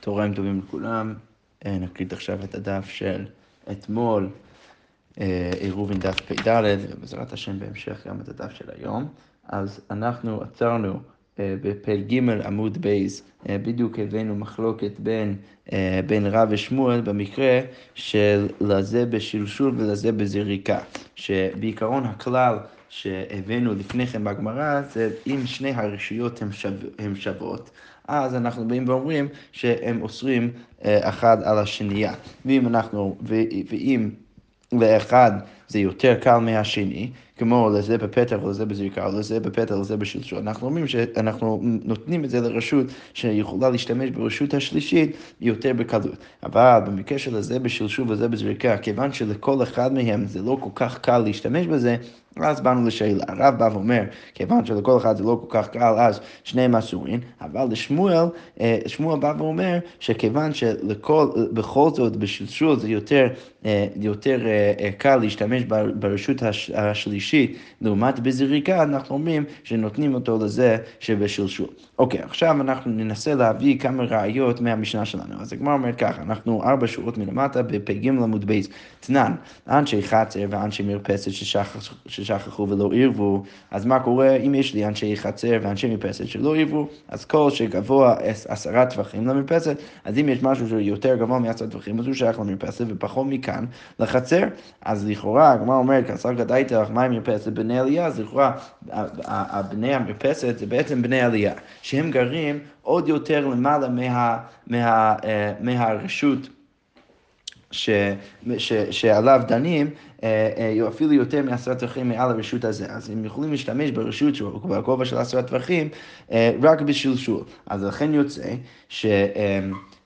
צהריים טובים לכולם. אה, נקליט עכשיו את הדף של אתמול, אה, עירובין דף פ"ד, ובעזרת השם בהמשך גם את הדף של היום. אז אנחנו עצרנו אה, בפרק ג' עמוד ב', בדיוק הבאנו מחלוקת בין, בין רב ושמואל במקרה של לזה בשלשול ולזה בזריקה, שבעיקרון הכלל שהבאנו לפני כן בגמרא זה אם שני הרשויות הן שוות. אז אנחנו באים ואומרים שהם אוסרים אה, אחד על השנייה. ואם אנחנו, ואם לאחד זה יותר קל מהשני, כמו לזה בפתח ולזה בזריקה, לזה בפתח ולזה בשלשול. אנחנו אומרים שאנחנו נותנים את זה לרשות שיכולה להשתמש ברשות השלישית יותר בקלות. אבל במקרה של לזה בשלשול ולזה בזריקה, כיוון שלכל אחד מהם זה לא כל כך קל להשתמש בזה, אז באנו לשאלה. הרב בא ואומר, כיוון שלכל אחד זה לא כל כך קל, אז שניהם אסורים, אבל לשמואל, אה, שמואל בא ואומר שכיוון שבכל זאת בשלשול זה יותר, אה, יותר אה, קל להשתמש ברשות השלישית לעומת בזריקה, אנחנו אומרים שנותנים אותו לזה שבשלשול. אוקיי, עכשיו אנחנו ננסה להביא כמה ראיות מהמשנה שלנו. אז הגמרא אומרת ככה, אנחנו ארבע שורות מלמטה בפ"ג עמוד בייס, תנן, אנשי חצר ואנשי מרפסת ששכחו ולא עירבו, אז מה קורה? אם יש לי אנשי חצר ואנשי מרפסת שלא עירבו, אז כל שגבוה עשרה טווחים למרפסת, אז אם יש משהו שהוא יותר גבוה מעשרה טווחים, אז הוא שייך למרפסת ופחות מכאן לחצר, אז לכאורה הגמרא אומרת, כסר גדייתך, מה מרפסת בני עלייה, אז לכאורה בני המרפסת זה בעצם בני עלייה. שהם גרים עוד יותר למעלה מה, מה, אה, מהרשות ש, ש, שעליו דנים, אה, אה, אפילו יותר מעשרה טווחים מעל הרשות הזה. אז הם יכולים להשתמש ברשות שהוא בגובה של עשרה טווחים רק בשלשול. אז לכן יוצא ש...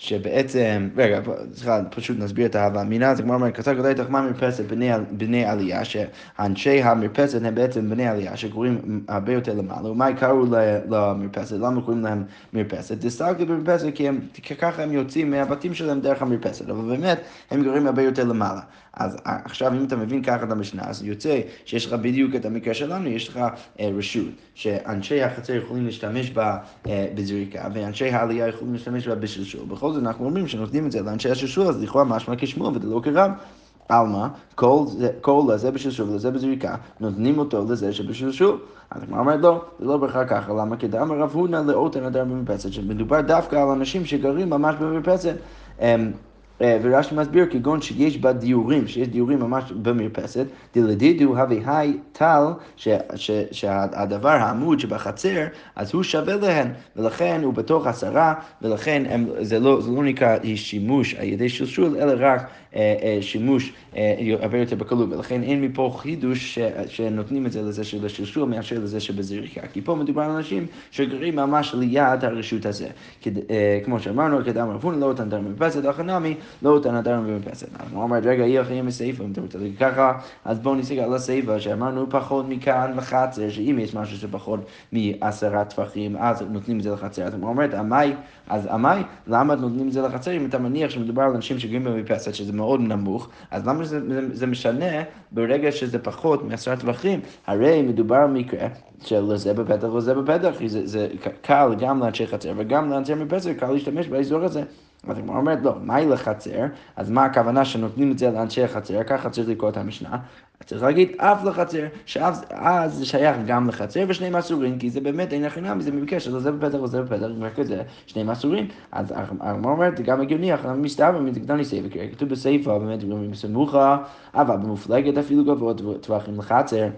שבעצם, רגע, סליחה, פשוט נסביר את ההווה אמינה, זה כמו אומר, כתב גדול תחמה מרפסת בני, בני עלייה, שאנשי המרפסת הם בעצם בני עלייה, שקוראים הרבה יותר למעלה, ומה קראו למרפסת, למה קוראים להם מרפסת? דסטגלו במרפסת כי, הם, ככה הם יוצאים מהבתים שלהם דרך המרפסת, אבל באמת הם גרים הרבה יותר למעלה. אז עכשיו אם אתה מבין ככה את המשנה, אז יוצא שיש לך בדיוק את המקרה שלנו, יש לך אה, רשות, שאנשי החצר יכולים להשתמש בה אה, בזריקה, ואנשי העלייה יכולים להשתמש בה בשלשול. בכל זאת אנחנו אומרים שנותנים את זה לאנשי השלשול, אז לכאורה משמע כשמוע וזה לא כרב. עלמא, כל, כל לזה בשלשול ולזה בזריקה, נותנים אותו לזה שבשלשול. אז הגמרא אומרת לא, זה לא בהכרח ככה, למה? כי דאמר רב הונא לאות הנדר במרפסת, שמדובר דווקא על אנשים שגרים ממש במרפסת. אה, ורש"י מסביר כגון שיש בה דיורים, שיש דיורים ממש במרפסת, דלדידו הווי היי טל, שהדבר העמוד שבחצר, אז הוא שווה להן, ולכן הוא בתוך עשרה, ולכן הם, זה, לא, זה לא נקרא שימוש על ידי שלשול, אלא רק שימוש הרבה יותר בקלות, ולכן אין מפה חידוש שנותנים את זה לזה שבשלשול מאשר לזה שבזריקה, כי פה מדובר על אנשים שגרים ממש ליד הרשות הזה. כמו שאמרנו, כדם רבון לא תנדר מרפסת, הכנמי לא אותן אדם במרפסת. הוא אומר, רגע, יהיה חיים מסעיפה, אם אתה רוצה ככה, אז בואו נסתכל על הסעיפה שאמרנו פחות מכאן לחצר, שאם יש משהו שפחות מעשרה טפחים, אז נותנים את זה לחצר. אז הוא אומר, עמי, אז עמי, למה נותנים את זה לחצר אם אתה מניח שמדובר על אנשים שגרים במרפסת, שזה מאוד נמוך, אז למה זה, זה, זה משנה ברגע שזה פחות מעשרה טווחים? הרי מדובר על מקרה של זה בפתח וזה בפתח, זה, זה קל גם לאנשי חצר וגם לאנשי מרפסת, קל להשתמש באזור הזה. אז הגמרא אומרת, לא, מהי לחצר? אז מה הכוונה שנותנים את זה לאנשי החצר? ככה צריך לקרוא את המשנה. צריך להגיד אף לחצר, שאז זה שייך גם לחצר ושניהם אסורים, כי זה באמת אין הכי זה במקרה של זה בפתח וזה בפתח, רק זה שניהם אסורים. אז הגמרא אומרת, זה גם הגיוני, אנחנו מסתבר מתקדמי סעיפה, כתוב בסעיפה, באמת, סמוכה, אבל במופלגת אפילו גבוה טווחים לחצר.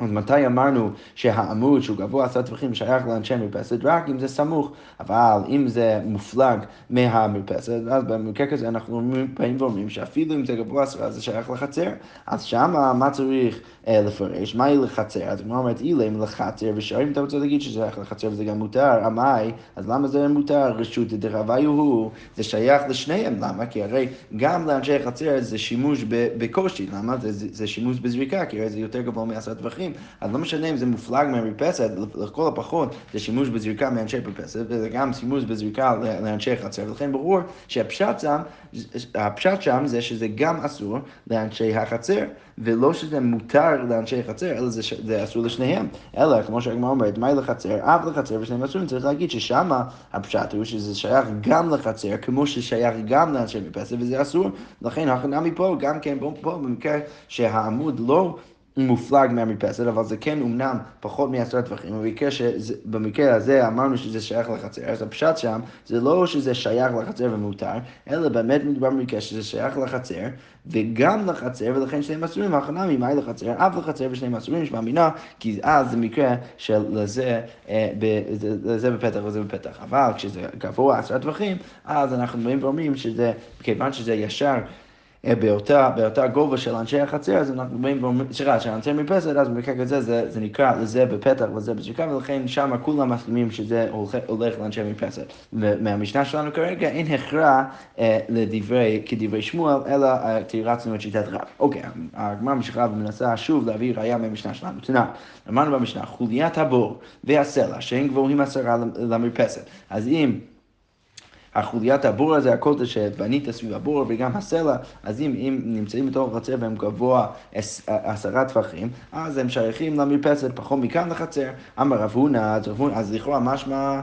אז מתי אמרנו שהעמוד שהוא גבוה עשרה טווחים שייך לאנשי מרפסת? רק אם זה סמוך, אבל אם זה מופלג מהמרפסת, אז במקרה כזה אנחנו באים ואומרים שאפילו אם זה גבוה עשרה זה שייך לחצר. אז שמה מה צריך אה, לפרש? מהי לחצר? אז כמו אומרת אילם לחצר, ושאר אם אתה רוצה להגיד שזה שייך לחצר וזה גם מותר, עמי, אז למה זה מותר? רשות דרביו הוא, זה שייך לשניהם, למה? כי הרי גם לאנשי חצר זה שימוש בקושי, למה? זה, זה, זה שימוש בזריקה, כי הרי זה יותר גבוה מעשרה טווחים. טפחים, אז לא משנה אם זה מופלג מהמרפסת, לכל הפחות זה שימוש בזריקה מאנשי מרפסת, וזה גם שימוש בזריקה לאנשי חצר, ולכן ברור שהפשט שם, הפשט שם זה שזה גם אסור לאנשי החצר, ולא שזה מותר לאנשי חצר, אלא זה, זה אסור לשניהם. אלא, כמו שהגמרא אומרת, מהי לחצר? אב לחצר ושניהם אסורים, צריך להגיד ששם הפשט הוא שזה שייך גם לחצר, כמו ששייך גם לאנשי מרפסת, וזה אסור. לכן הכנה מפה, גם כן פה במקרה שהעמוד לא... מופלג מהמרפסת, אבל זה כן אומנם פחות מעשרה טווחים. במקרה, הזה אמרנו שזה שייך לחצר, אז הפשט שם זה לא שזה שייך לחצר ומותר, אלא באמת מדובר במקרה שזה שייך לחצר, וגם לחצר, ולכן שני מסורים, הכנה ממאי לחצר, אף לחצר ושני מסורים, יש מאמינה, כי אז זה מקרה של לזה, אה, לזה בפתח ולזה בפתח. אבל כשזה גבוה עשרה טווחים, אז אנחנו באים ואומרים שזה, כיוון שזה ישר באותה, באותה גובה של אנשי החצר, אז אנחנו באים ואומרים, סליחה, של אנשי מרפסת, אז במקרה כזה זה, זה נקרא לזה בפתח ולזה בזריקה, ולכן שם כולם מסכימים שזה הולך, הולך לאנשי מרפסת. ומהמשנה שלנו כרגע אין הכרע אה, לדברי, כדברי שמואל, אלא אה, תירצנו את שיטת רב. אוקיי, הגמרא ממשיכה ומנסה שוב להביא ראייה מהמשנה שלנו. תנא, אמרנו במשנה, חוליית הבור והסלע, שהם גבוהים עשרה למרפסת. אז אם... החוליית הבור הזה, הקוטר שבנית סביב הבור וגם הסלע, אז אם, אם נמצאים בתוך החצר והם גבוה עשרה טפחים, אז הם שייכים למרפסת פחות מכאן לחצר. אמר רב הונא, אז לכאורה משמע,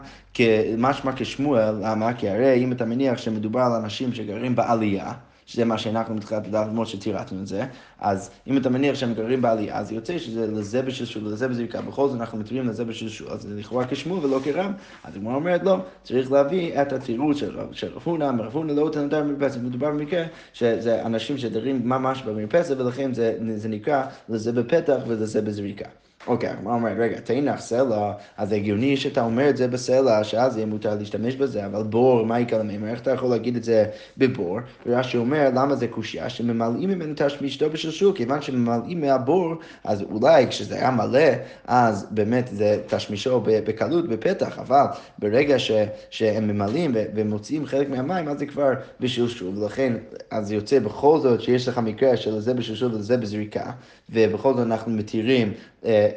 משמע כשמואל, למה? כי הרי אם אתה מניח שמדובר על אנשים שגרים בעלייה, שזה מה שאנחנו מתחילת לדעת למרות שתירצנו את זה, אז אם אתה מניח שהם גרים בעלייה, אז יוצא שזה לזה בשלשול ולזה בזריקה, בכל זאת אנחנו מתירים לזה בשלשול, אז זה לכאורה כשמו ולא כרם, אז הגמרא אומרת לא, צריך להביא את התירוץ של רב הונא, רב הונא. לא תנדר במרפסת, מדובר במקרה שזה אנשים שדרים ממש במרפסת ולכן זה, זה נקרא לזה בפתח ולזה בזריקה. אוקיי, הגמרא אומרת, רגע, תנח סלע, אז הגיוני שאתה אומר את זה בסלע, שאז יהיה מותר להשתמש בזה, אבל בור, מה יקרה למימר? איך אתה יכול להגיד את זה בבור? ורש"י אומר, למה זה קושייה? שממלאים ממנו תשמישתו בשלשול, כיוון שממלאים מהבור, אז אולי כשזה היה מלא, אז באמת זה תשמישו בקלות, בפתח, אבל ברגע ש, שהם ממלאים ומוציאים חלק מהמים, אז זה כבר בשלשול, ולכן, אז יוצא בכל זאת שיש לך מקרה של זה בשלשול וזה בזריקה, ובכל זאת אנחנו מתירים אה,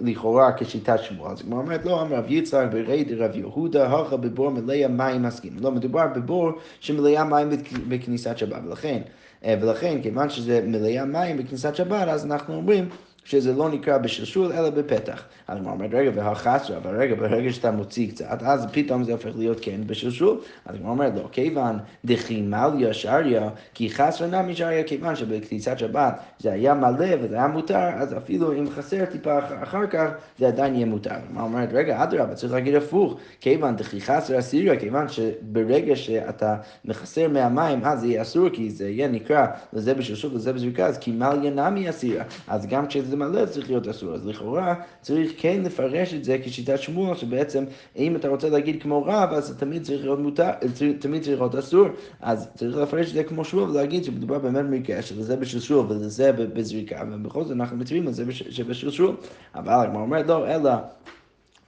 לכאורה כשיטת שמואל. אז כמו אומרת, לא אמר רב יצחק ברי דרב יהודה, הכה בבור מלא המים מסכים. לא, מדובר בבור שמלאה מים בכניסת שבת, ולכן, אה, ולכן, כיוון שזה מלאה מים בכניסת שבת, אז אנחנו אומרים שזה לא נקרא בשלשול אלא בפתח. אז הוא אומר, רגע, והחסרה, אבל רגע, ברגע שאתה מוציא קצת, אז פתאום זה הופך להיות כן בשלשול. אז הוא אומר, לא, כיוון דחימליה שריה, כי חסרה נמי שריה, כיוון שבכניסת שבת זה היה מלא וזה היה מותר, אז אפילו אם חסר טיפה אחר כך, זה עדיין יהיה מותר. הוא אומר, רגע, אדרבה, צריך להגיד הפוך, כיוון דחי חסרה סיריה, כיוון שברגע שאתה מחסר מהמים, אז זה יהיה אסור, כי זה יהיה נקרא לזה בשלשול וזה בזריקה, אז כי מליה נמי אסירה. אז גם כשזה מלא צריך להיות אסור. אז לכאורה צריך כן לפרש את זה כשיטת שמואל, שבעצם אם אתה רוצה להגיד כמו רב, אז תמיד צריך להיות מותר, תמיד צריך להיות אסור. אז צריך לפרש את זה כמו שמואל ולהגיד שמדובר באמת במקרה שלזה בשלשול ולזה בזריקה, ובכל זאת אנחנו מצווים לזה שבשלשול. אבל הגמרא אומרת לא, אלא...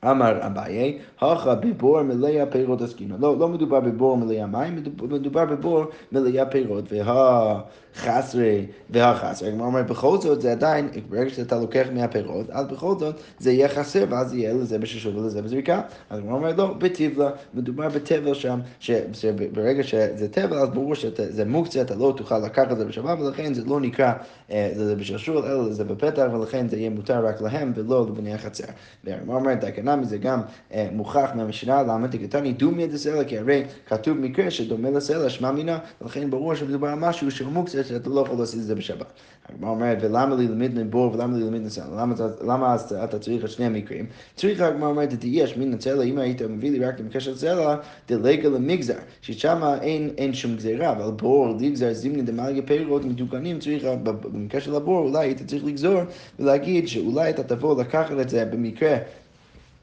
אמר אביי, הכה בבור מלא הפירות עסקינו. לא, לא מדובר בבור מלא המים, מדובר בבור מלא הפירות. והחסרי והחסרי. הגמרא אומרת, בכל זאת זה עדיין, ברגע שאתה לוקח מהפירות, אז בכל זאת זה יהיה חסר, ואז יהיה לזה בששוב ולזה בזריקה. אז הגמרא אומרת, לא, בטבלה, מדובר בטבל שם, שברגע שזה טבל, אז ברור שזה מוקצה, אתה לא תוכל לקחת את זה בשבת, ולכן זה לא נקרא אה, זה בששול, אלא זה בפתח, ולכן זה יהיה מותר רק להם ולא לבני החצר. והגמרא אומרת, נמי זה גם אה, מוכח מהמשנה, למה דקתני דומיה דסלע, כי הרי כתוב מקרה שדומה לסלע, שמע מינה, ולכן ברור שמדובר על משהו שהוא מוקצה, שאתה לא יכול לעשות את זה בשבת. הגמרא אומרת, ולמה לי למד מבור ולמה לי למד נסלע? למה, למה אתה צריך את שני המקרים? צריך הגמרא אומרת, יש מין הצלע, אם היית מביא לי רק למקרה של סלע, דלגה למגזר, ששם אין, אין שום גזירה, אבל בור, לגזר, זימני דמלגי פירות מתוקנים, צריך, במקרה של הבור, אולי היית צריך לגזור ולהגיד שאולי אתה תבוא לקחת את זה במקרה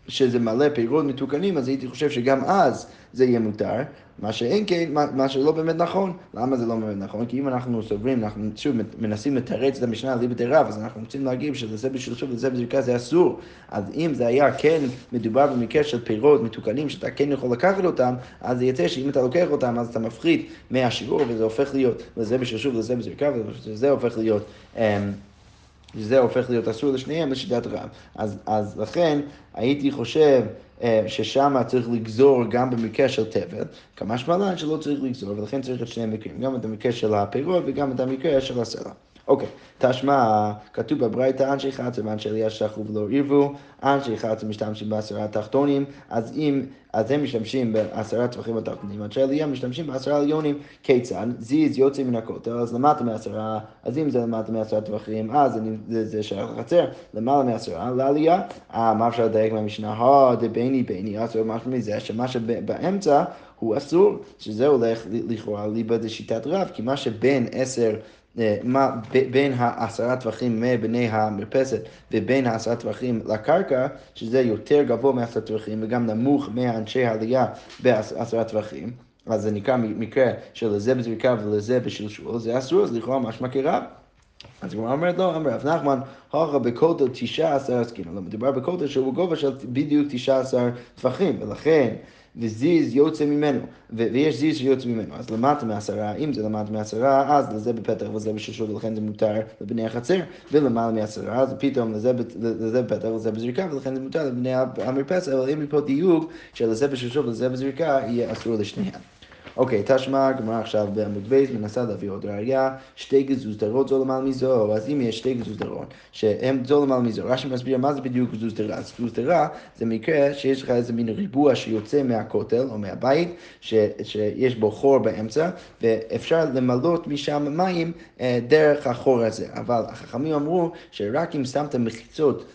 שזה מלא פירות מתוקנים, אז הייתי חושב שגם אז זה יהיה מותר, מה שאין כן, מה, מה שלא באמת נכון. למה זה לא באמת נכון? כי אם אנחנו סוברים, אנחנו שוב מנסים לתרץ את המשנה על ליבדי רב, אז אנחנו רוצים להגיד שזה בשביל שוב וזה בזריקה זה אסור. אז אם זה היה כן מדובר במקרה של פירות מתוקנים, שאתה כן יכול לקחת אותם, אז זה יצא שאם אתה לוקח אותם, אז אתה מפחית מהשיעור, וזה הופך להיות לזה בשביל שוב וזה בזריקה, וזה הופך להיות... Um, שזה הופך להיות אסור לשניהם לשיטת רב. אז, אז לכן הייתי חושב אה, ששם צריך לגזור גם במקרה של תבל, כמה שמלן שלא צריך לגזור, ולכן צריך את שני המקרים, גם את המקרה של הפירות וגם את המקרה של הסלע. אוקיי, תשמע, כתוב בברייתא, אנשי חצר ואנשי עלייה שכחו ולא עירבו, אנשי חצר משתמשים בעשרה תחתונים, אז אם, אז הם משתמשים בעשרה טווחים התחתונים, אנשי עלייה משתמשים בעשרה עליונים, כיצד? זיז יוצא מן הכותל, אז למטה מעשרה, אז אם זה למטה מעשרה טווחים, אז זה, זה שייך לחצר, למעלה מעשרה, לעלייה, אה, מה אפשר לדייק מהמשנה? הו, דבייני בייני, אז משהו מזה, שמה שבאמצע הוא אסור, שזה הולך לכאורה ליבא דשיטת רב, כי מה שבין עשר מה, בין העשרה טווחים מבני המרפסת ובין העשרה טווחים לקרקע, שזה יותר גבוה מעשרה טווחים וגם נמוך מאנשי העלייה בעשרה טווחים. אז זה נקרא מקרה של לזה בזריקה ולזה בשלשול, זה אסור, אז לכאורה משמע כרב. אז הגמרא אומרת לא, אמר רב נחמן, הוכא בכותל תשעה עשר עסקינא, לא מדובר בכותל שהוא גובה של בדיוק תשעה עשר טווחים, ולכן וזיז יוצא ממנו, ויש זיז שיוצא ממנו, אז למטה מעשרה, אם זה למטה מעשרה, אז לזה בפתח וזה בשלשול, ולכן זה מותר לבני החצר, ולמעלה מעשרה, אז פתאום לזה, לזה בפתח ולזה בזריקה, ולכן זה מותר לבני המרפסת, אבל אם מפה דיוק שלזה בשלשול ולזה בזריקה, יהיה אסור לשניהם. אוקיי, תשמע, הגמרא עכשיו בעמוד בייס מנסה להביא עוד ראייה, שתי גזוזדרות זו למעלה מזו, אז אם יש שתי גזוזדרות שהן זו למעלה מזו, רש"י מסביר מה זה בדיוק גזוזדרה. אז גזוזדרה זה מקרה שיש לך איזה מין ריבוע שיוצא מהכותל או מהבית, ש, שיש בו חור באמצע, ואפשר למלות משם מים אה, דרך החור הזה. אבל החכמים אמרו שרק אם שמת מחיצות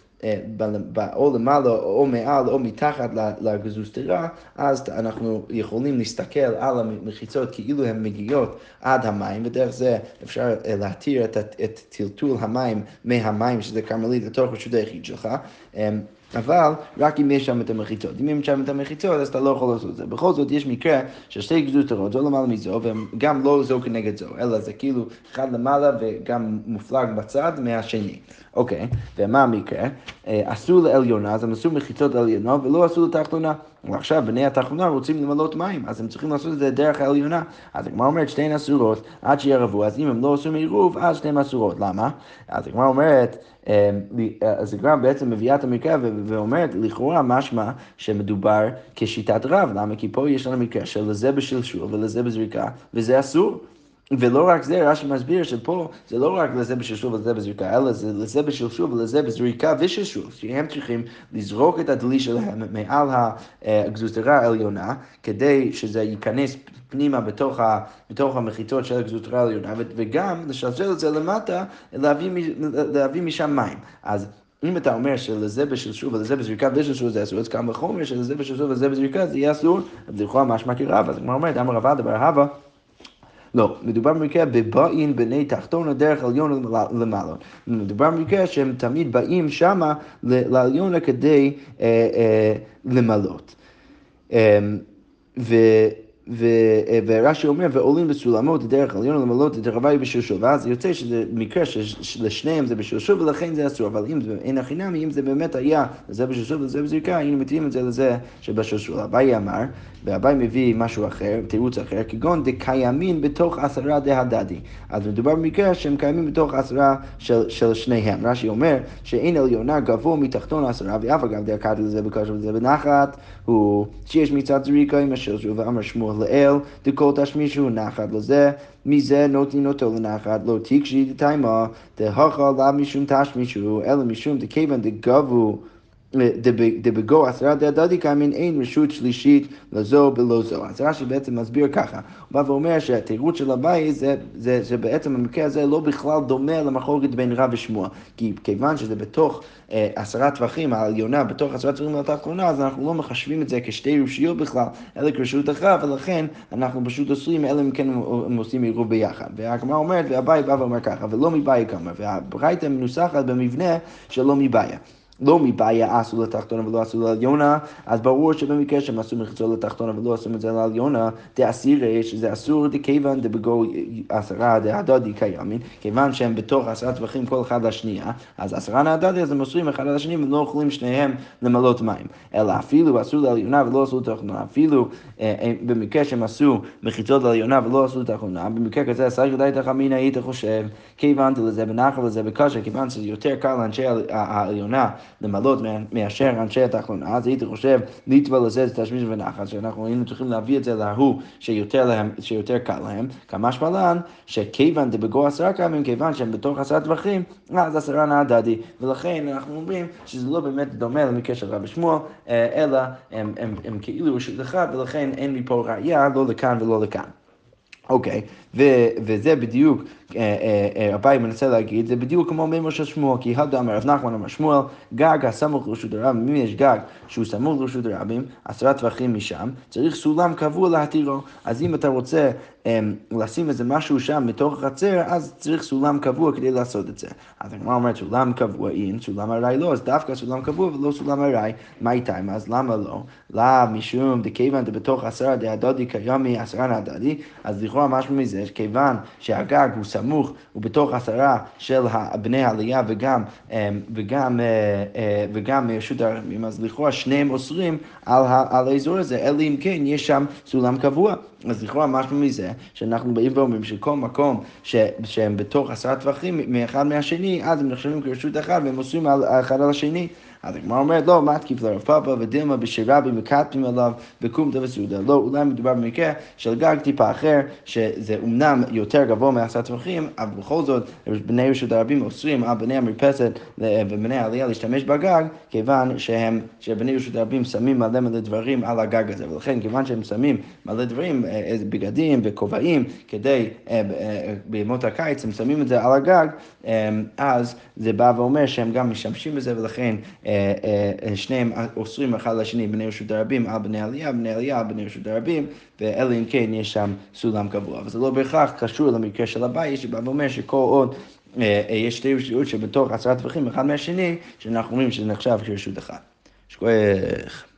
או למעלה או מעל או מתחת לגזוסטרה, אז אנחנו יכולים להסתכל על המחיצות כאילו הן מגיעות עד המים, ודרך זה אפשר אה, להתיר את, את טלטול המים מהמים, שזה כרמלית, לתוך רשות היחיד שלך. אבל רק אם יש שם את המחיצות. אם יש שם את המחיצות, אז אתה לא יכול לעשות את זה. בכל זאת, יש מקרה של שתי גזוטרות, זו למעלה מזו, וגם לא זו כנגד זו, אלא זה כאילו אחד למעלה וגם מופלג בצד מהשני. אוקיי, ומה המקרה? אה, אסור לעליונה, אז הם עשו מחיצות עליונה ולא עשו לתחתונה. ועכשיו בני התחתונה רוצים למלות מים, אז הם צריכים לעשות את זה דרך העליונה. אז הגמרא אומרת שתיהן אסורות עד שיערבו, אז אם הם לא עושים עירוב, אז שתיהן אסורות. למה? אז הגמרא אומרת, אה, אז הגמרא בעצם מביאה את המקרה ואומרת, לכאורה משמע שמדובר כשיטת רב. למה? כי פה יש לנו מקרה של לזה בשלשול ולזה בזריקה, וזה אסור. ולא רק זה, רש"י מסביר שפה זה לא רק לזה בשלשול ולזה בזריקה, אלא זה לזה בשלשול ולזה בזריקה ושלשול, שהם צריכים לזרוק את הדלי שלהם מעל הגזוזתרה העליונה, כדי שזה ייכנס פנימה בתוך, ה, בתוך המחיצות של הגזוזתרה העליונה, וגם לשלשל את זה למטה, להביא, להביא משם מים. אז אם אתה אומר שלזה בשלשול ולזה בזריקה ושלשול זה אסור, אז כמה וחומר שלזה בשלשול ולזה בזריקה זה יהיה אסור, אז לכאורה משמע כרב, אז כמו אומרת, אמר רבא דבר הווה לא, מדובר במקרה בבאין בני תחתונה דרך עליון למעלה. מדובר במקרה שהם תמיד באים שמה לעליונה כדי אה, אה, למלות. ו... אה, ורש"י אומר, ועולים בסולמות דרך עליון למלות את הרבי בשלשול, ואז יוצא שזה מקרה שלשניהם זה בשלשול ולכן זה אסור, אבל אם זה אין הכי נמי, אם זה באמת היה לזה בשלשול ולזה בזריקה, היינו מתאים את זה לזה שבשלשול. אביי אמר, ואביי מביא משהו אחר, תירוץ אחר, כגון דקיימין בתוך עשרה דהדדי. אז מדובר במקרה שהם קיימים בתוך עשרה של, של שניהם. רש"י אומר שאין עליונה גבוה מתחתון עשרה, ואף אגב דקאתי לזה בקשר לזה בנחת, הוא שיש מצד זריקה עם השלשול, ואמר שמואל לאל, דכל תשמישו נחת לזה, מזה נותנים אותו לנחת, לא תקשי דתיימה, דהכה עליו משום תשמישו, אלא משום דכיוון דגבו דבגו עשרה דהדדי כאמין אין רשות שלישית לזו בלא זו. אז רש"י בעצם מסביר ככה, הוא בא ואומר שהתירוץ של אביי זה, זה שבעצם המקרה הזה לא בכלל דומה למחלוקת בין רב ושמוע, כי כיוון שזה בתוך אה, עשרה טווחים, העליונה בתוך עשרה טווחים לתחתונה, אז אנחנו לא מחשבים את זה כשתי רשויות בכלל, אלא כרשות אחת, ולכן אנחנו פשוט עושים, אלא אם כן הם עושים עירוב ביחד. והגמרא אומרת, ואביי בא ואומר ככה, ולא מבעיה כמה, והברייתא מנוסחת במבנה של לא מבעיה. לא מבעיה עשו לתחתונה ולא עשו לעליונה, אז ברור שבמקרה שהם עשו מחיצות לתחתונה ולא עשו את זה לעליונה, דאסירי שזה אסור דכיוון דבגו עשרה דהדודי קיימין, כיוון שהם בתוך עשרה טווחים כל אחד לשנייה, אז עשרה נהדודי אז הם אוסרים אחד על השני ולא יכולים שניהם למלות מים. אלא אפילו עשו לעליונה ולא עשו לתחתונה, אפילו אה, אה, במקרה שהם עשו מחיצות לעליונה ולא עשו לתחתונה, במקרה כזה צריך איך אמין היית חושב, כיוון לזה בנחל לזה בקשה, כיוון שזה יותר קל לאנשי העליונה למלות מאשר אנשי התחתונה, אז הייתי חושב ליטבע לזה זה תשמיש ונחת, שאנחנו היינו צריכים להביא את זה להוא שיותר, להם, שיותר קל להם, כמה שמלן, שכיוון דבגו עשרה קמים, כיוון שהם בתוך עשרה טווחים, אז עשרה נעדדי, ולכן אנחנו אומרים שזה לא באמת דומה למקרה של רבי שמואל, אה, אלא הם, הם, הם כאילו רשות אחד, ולכן אין מפה ראייה לא לכאן ולא לכאן. אוקיי, okay. וזה בדיוק אביי מנסה להגיד, זה בדיוק כמו מימו של שמואל, כי הדה אמר רב נחמן אמר שמואל, גג הסמוך לרשות הרבים, אם יש גג שהוא סמוך לרשות הרבים, עשרה טווחים משם, צריך סולם קבוע להתירו. אז אם אתה רוצה לשים איזה משהו שם מתוך החצר, אז צריך סולם קבוע כדי לעשות את זה. אז הגמרא אומרת סולם קבוע אין, סולם ארעי לא, אז דווקא סולם קבוע ולא סולם ארעי, מה איתה? אז למה לא? למה משום דכיוון דבתוך עשרה דהדודי כיומי עשרה נהדדי, אז לכאורה משהו מזה, כיוון שהגג הוא סמוך סמוך ובתוך עשרה של בני העלייה וגם, אמ, וגם, אה, אה, וגם רשות הרחמים, אז לכאורה שניהם אוסרים על, על האזור הזה, אלא אם כן יש שם סולם קבוע. אז לכאורה משהו מזה, שאנחנו באים ואומרים שכל מקום ש, שהם בתוך עשרה טווחים מאחד מהשני, אז הם נחשבים כרשות אחת והם אוסרים אחד על השני. אז הגמרא אומרת, לא, מתקיף לרב פאפה ודילמה בשירבי מקטמים עליו בקומתא וסעודה. לא, אולי מדובר במקרה של גג טיפה אחר, שזה אומנם יותר גבוה מעשרה טווחים, אבל בכל זאת, בני רשות הרבים אוסרים על בני המרפסת ובני העלייה להשתמש בגג, כיוון שהם, שבני רשות הרבים שמים מלא מלא דברים על הגג הזה, ולכן כיוון שהם שמים מלא דברים, אה, בגדים וכובעים, כדי, אה, אה, בימות הקיץ הם שמים את זה על הגג, אז זה בא ואומר שהם גם משתמשים בזה, ולכן אה, אה, שניהם אוסרים אחד לשני, בני רשות הרבים על בני עלייה, בני עלייה על בני רשות הרבים, ואלא אם כן יש שם סולם קבוע. אבל זה לא בהכרח קשור למקרה של אביי, שבא ואומר שכל עוד אה, יש שתי רשויות שבתוך עשרה טווחים אחד מהשני, שאנחנו אומרים שזה נחשב כרשות אחת. שכוח.